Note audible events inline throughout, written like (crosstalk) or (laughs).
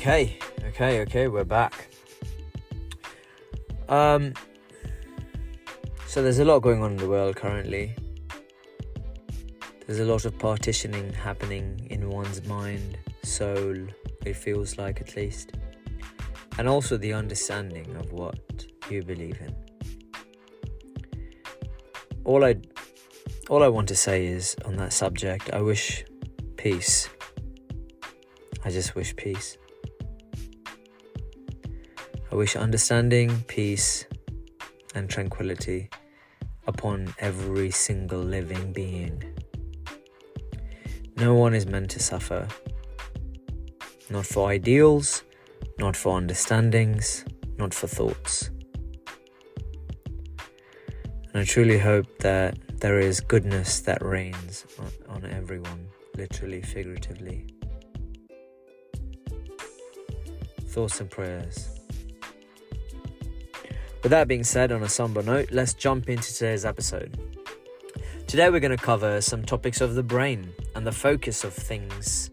Okay, okay, okay, we're back. Um, so there's a lot going on in the world currently. There's a lot of partitioning happening in one's mind, soul, it feels like at least, and also the understanding of what you believe in. All I all I want to say is on that subject, I wish peace. I just wish peace. I wish understanding, peace, and tranquility upon every single living being. No one is meant to suffer. Not for ideals, not for understandings, not for thoughts. And I truly hope that there is goodness that reigns on, on everyone, literally, figuratively. Thoughts and prayers. With that being said, on a somber note, let's jump into today's episode. Today, we're going to cover some topics of the brain and the focus of things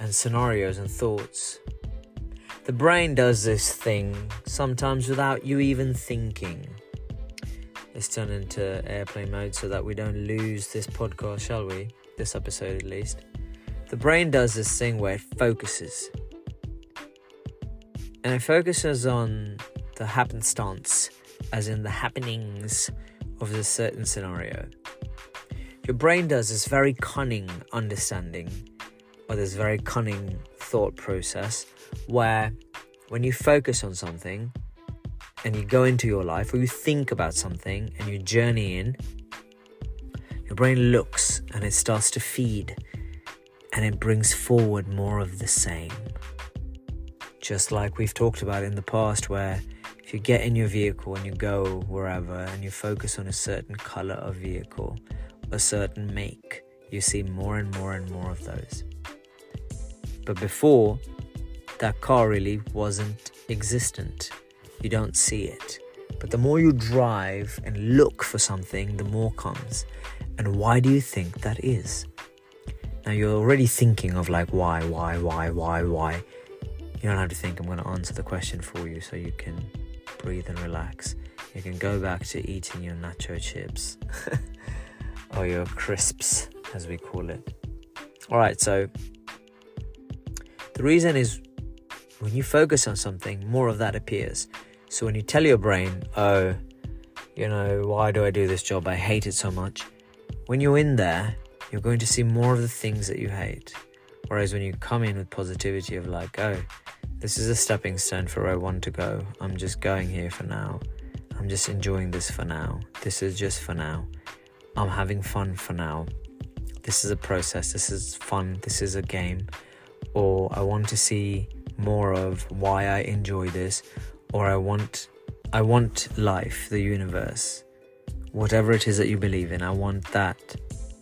and scenarios and thoughts. The brain does this thing sometimes without you even thinking. Let's turn into airplane mode so that we don't lose this podcast, shall we? This episode at least. The brain does this thing where it focuses. And it focuses on the happenstance, as in the happenings of a certain scenario. Your brain does this very cunning understanding or this very cunning thought process where when you focus on something and you go into your life or you think about something and you journey in, your brain looks and it starts to feed and it brings forward more of the same. Just like we've talked about in the past, where you get in your vehicle and you go wherever and you focus on a certain color of vehicle, a certain make, you see more and more and more of those. But before, that car really wasn't existent. You don't see it. But the more you drive and look for something, the more comes. And why do you think that is? Now you're already thinking of like why, why, why, why, why. You don't have to think. I'm going to answer the question for you so you can breathe and relax. You can go back to eating your nacho chips (laughs) or your crisps, as we call it. All right, so the reason is when you focus on something, more of that appears. So when you tell your brain, oh, you know, why do I do this job? I hate it so much. When you're in there, you're going to see more of the things that you hate. Whereas when you come in with positivity of like, oh, this is a stepping stone for where I want to go. I'm just going here for now. I'm just enjoying this for now. This is just for now. I'm having fun for now. This is a process. This is fun. This is a game. Or I want to see more of why I enjoy this. Or I want I want life, the universe, whatever it is that you believe in. I want that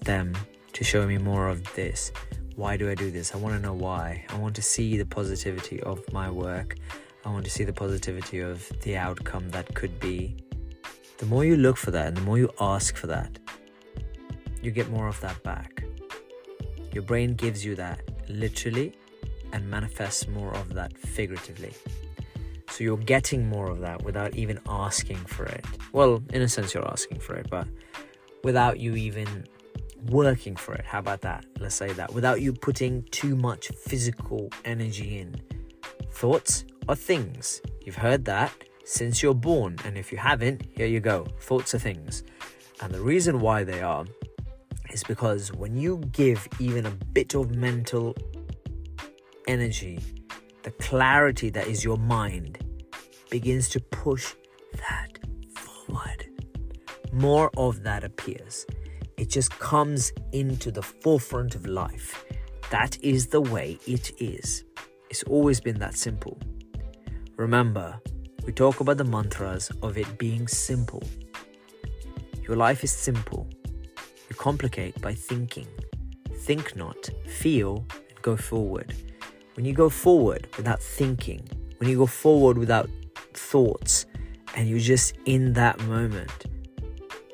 them to show me more of this why do I do this? I want to know why. I want to see the positivity of my work. I want to see the positivity of the outcome that could be. The more you look for that and the more you ask for that, you get more of that back. Your brain gives you that literally and manifests more of that figuratively. So you're getting more of that without even asking for it. Well, in a sense, you're asking for it, but without you even working for it. How about that? Let's say that without you putting too much physical energy in. Thoughts are things. You've heard that since you're born. And if you haven't, here you go. Thoughts are things. And the reason why they are is because when you give even a bit of mental energy, the clarity that is your mind begins to push that forward. More of that appears it just comes into the forefront of life. That is the way it is. It's always been that simple. Remember, we talk about the mantras of it being simple. Your life is simple. You complicate by thinking. Think not, feel, and go forward. When you go forward without thinking, when you go forward without thoughts, and you're just in that moment,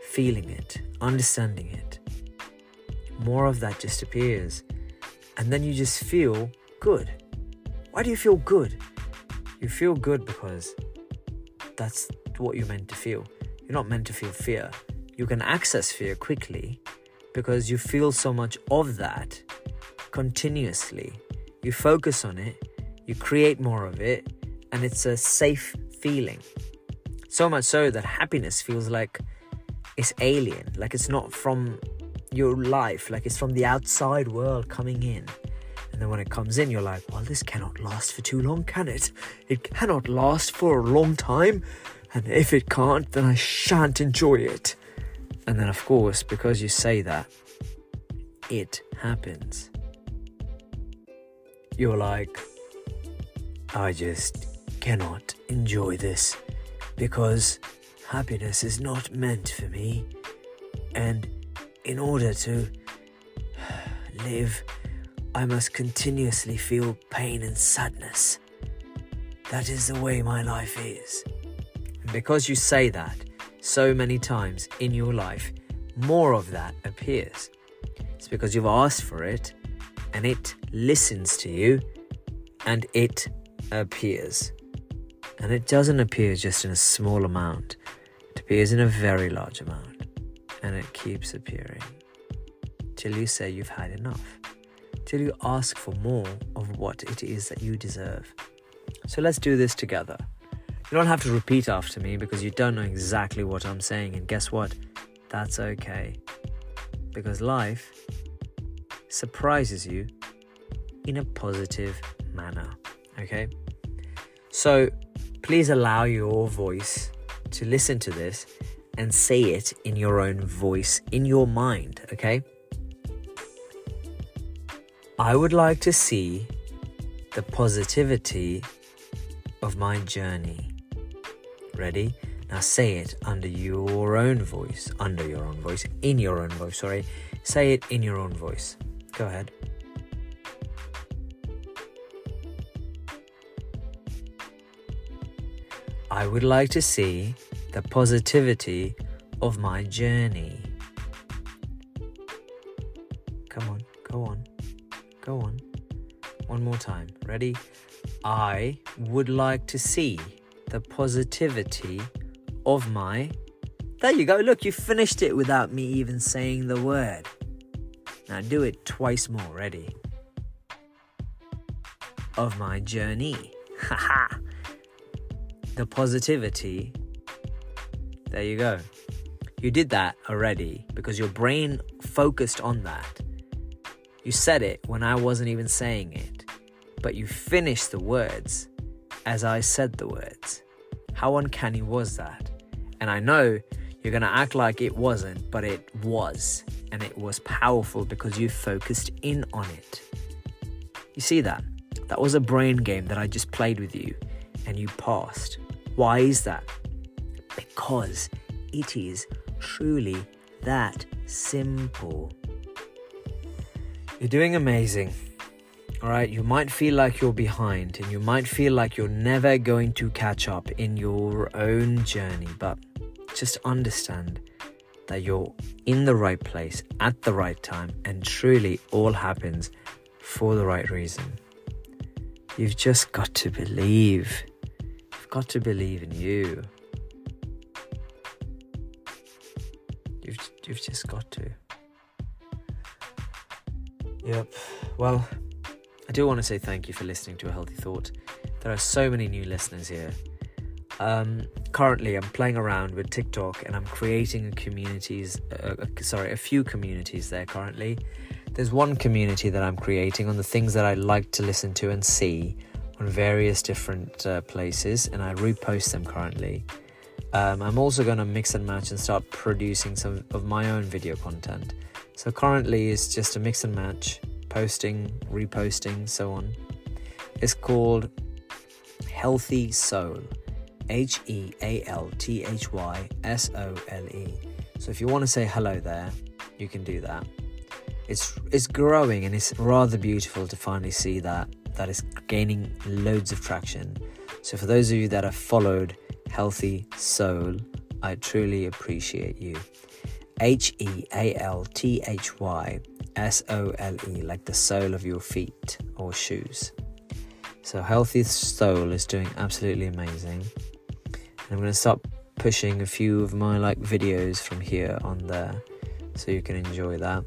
feeling it, understanding it, more of that just appears. And then you just feel good. Why do you feel good? You feel good because that's what you're meant to feel. You're not meant to feel fear. You can access fear quickly because you feel so much of that continuously. You focus on it, you create more of it, and it's a safe feeling. So much so that happiness feels like it's alien, like it's not from your life, like it's from the outside world coming in. And then when it comes in, you're like, well, this cannot last for too long, can it? It cannot last for a long time. And if it can't, then I shan't enjoy it. And then, of course, because you say that, it happens. You're like, I just cannot enjoy this because happiness is not meant for me. And in order to live, I must continuously feel pain and sadness. That is the way my life is. And because you say that so many times in your life, more of that appears. It's because you've asked for it and it listens to you and it appears. And it doesn't appear just in a small amount, appears in a very large amount. And it keeps appearing till you say you've had enough, till you ask for more of what it is that you deserve. So let's do this together. You don't have to repeat after me because you don't know exactly what I'm saying, and guess what? That's okay. Because life surprises you in a positive manner, okay? So please allow your voice to listen to this and say it in your own voice, in your mind, okay? I would like to see the positivity of my journey. Ready? Now say it under your own voice, under your own voice, in your own voice, sorry. Say it in your own voice. Go ahead. I would like to see the positivity of my journey. Come on, go on, go on. One more time. Ready? I would like to see the positivity of my. There you go. Look, you finished it without me even saying the word. Now do it twice more. Ready? Of my journey. (laughs) Haha. The positivity. There you go. You did that already because your brain focused on that. You said it when I wasn't even saying it, but you finished the words as I said the words. How uncanny was that? And I know you're going to act like it wasn't, but it was. And it was powerful because you focused in on it. You see that? That was a brain game that I just played with you and you passed. Why is that? Because it is truly that simple. You're doing amazing. All right, you might feel like you're behind and you might feel like you're never going to catch up in your own journey, but just understand that you're in the right place at the right time and truly all happens for the right reason. You've just got to believe. You've got to believe in you. You've, you've just got to. Yep. Well, I do want to say thank you for listening to A Healthy Thought. There are so many new listeners here. Um, currently, I'm playing around with TikTok and I'm creating communities. Uh, uh, sorry, a few communities there currently. There's one community that I'm creating on the things that I like to listen to and see on various different uh, places, and I repost them currently. Um, I'm also going to mix and match and start producing some of my own video content. So currently, it's just a mix and match, posting, reposting, so on. It's called Healthy Sole. H E A L T H Y S O L E. So if you want to say hello there, you can do that. It's it's growing and it's rather beautiful to finally see that that is gaining loads of traction. So for those of you that have followed Healthy Sole, I truly appreciate you. H E A L T H Y S O L E, like the sole of your feet or shoes. So, Healthy Sole is doing absolutely amazing. And I'm going to start pushing a few of my like videos from here on there so you can enjoy that.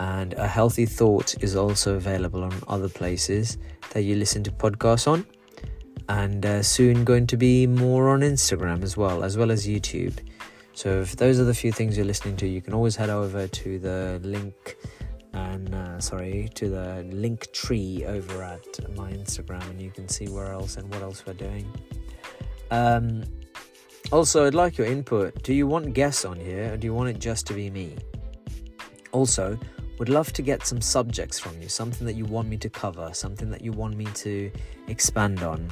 And A Healthy Thought is also available on other places that you listen to podcasts on. And uh, soon going to be more on Instagram as well, as well as YouTube. So if those are the few things you're listening to, you can always head over to the link and uh, sorry to the Linktree over at my Instagram, and you can see where else and what else we're doing. Um, also, I'd like your input. Do you want guests on here, or do you want it just to be me? Also, would love to get some subjects from you, something that you want me to cover, something that you want me to expand on.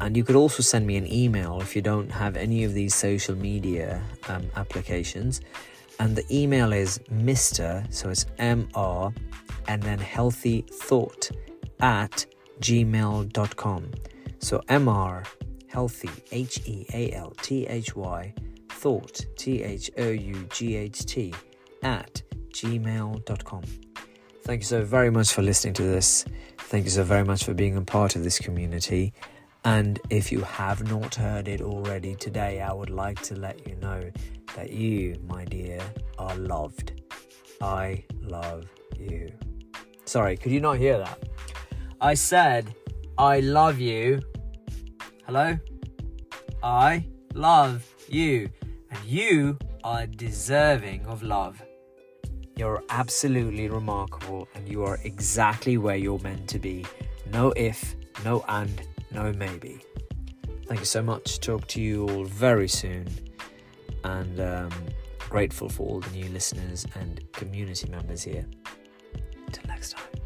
And you could also send me an email if you don't have any of these social media um, applications. And the email is Mr. So it's M R and then healthy thought at gmail.com. So MR healthy H E A L T H Y thought T H O U G H T at gmail.com. Thank you so very much for listening to this. Thank you so very much for being a part of this community. And if you have not heard it already today, I would like to let you know that you, my dear, are loved. I love you. Sorry, could you not hear that? I said, I love you. Hello? I love you. And you are deserving of love. You're absolutely remarkable and you are exactly where you're meant to be. No if, no and, no maybe. Thank you so much. Talk to you all very soon. And um, grateful for all the new listeners and community members here. Until next time.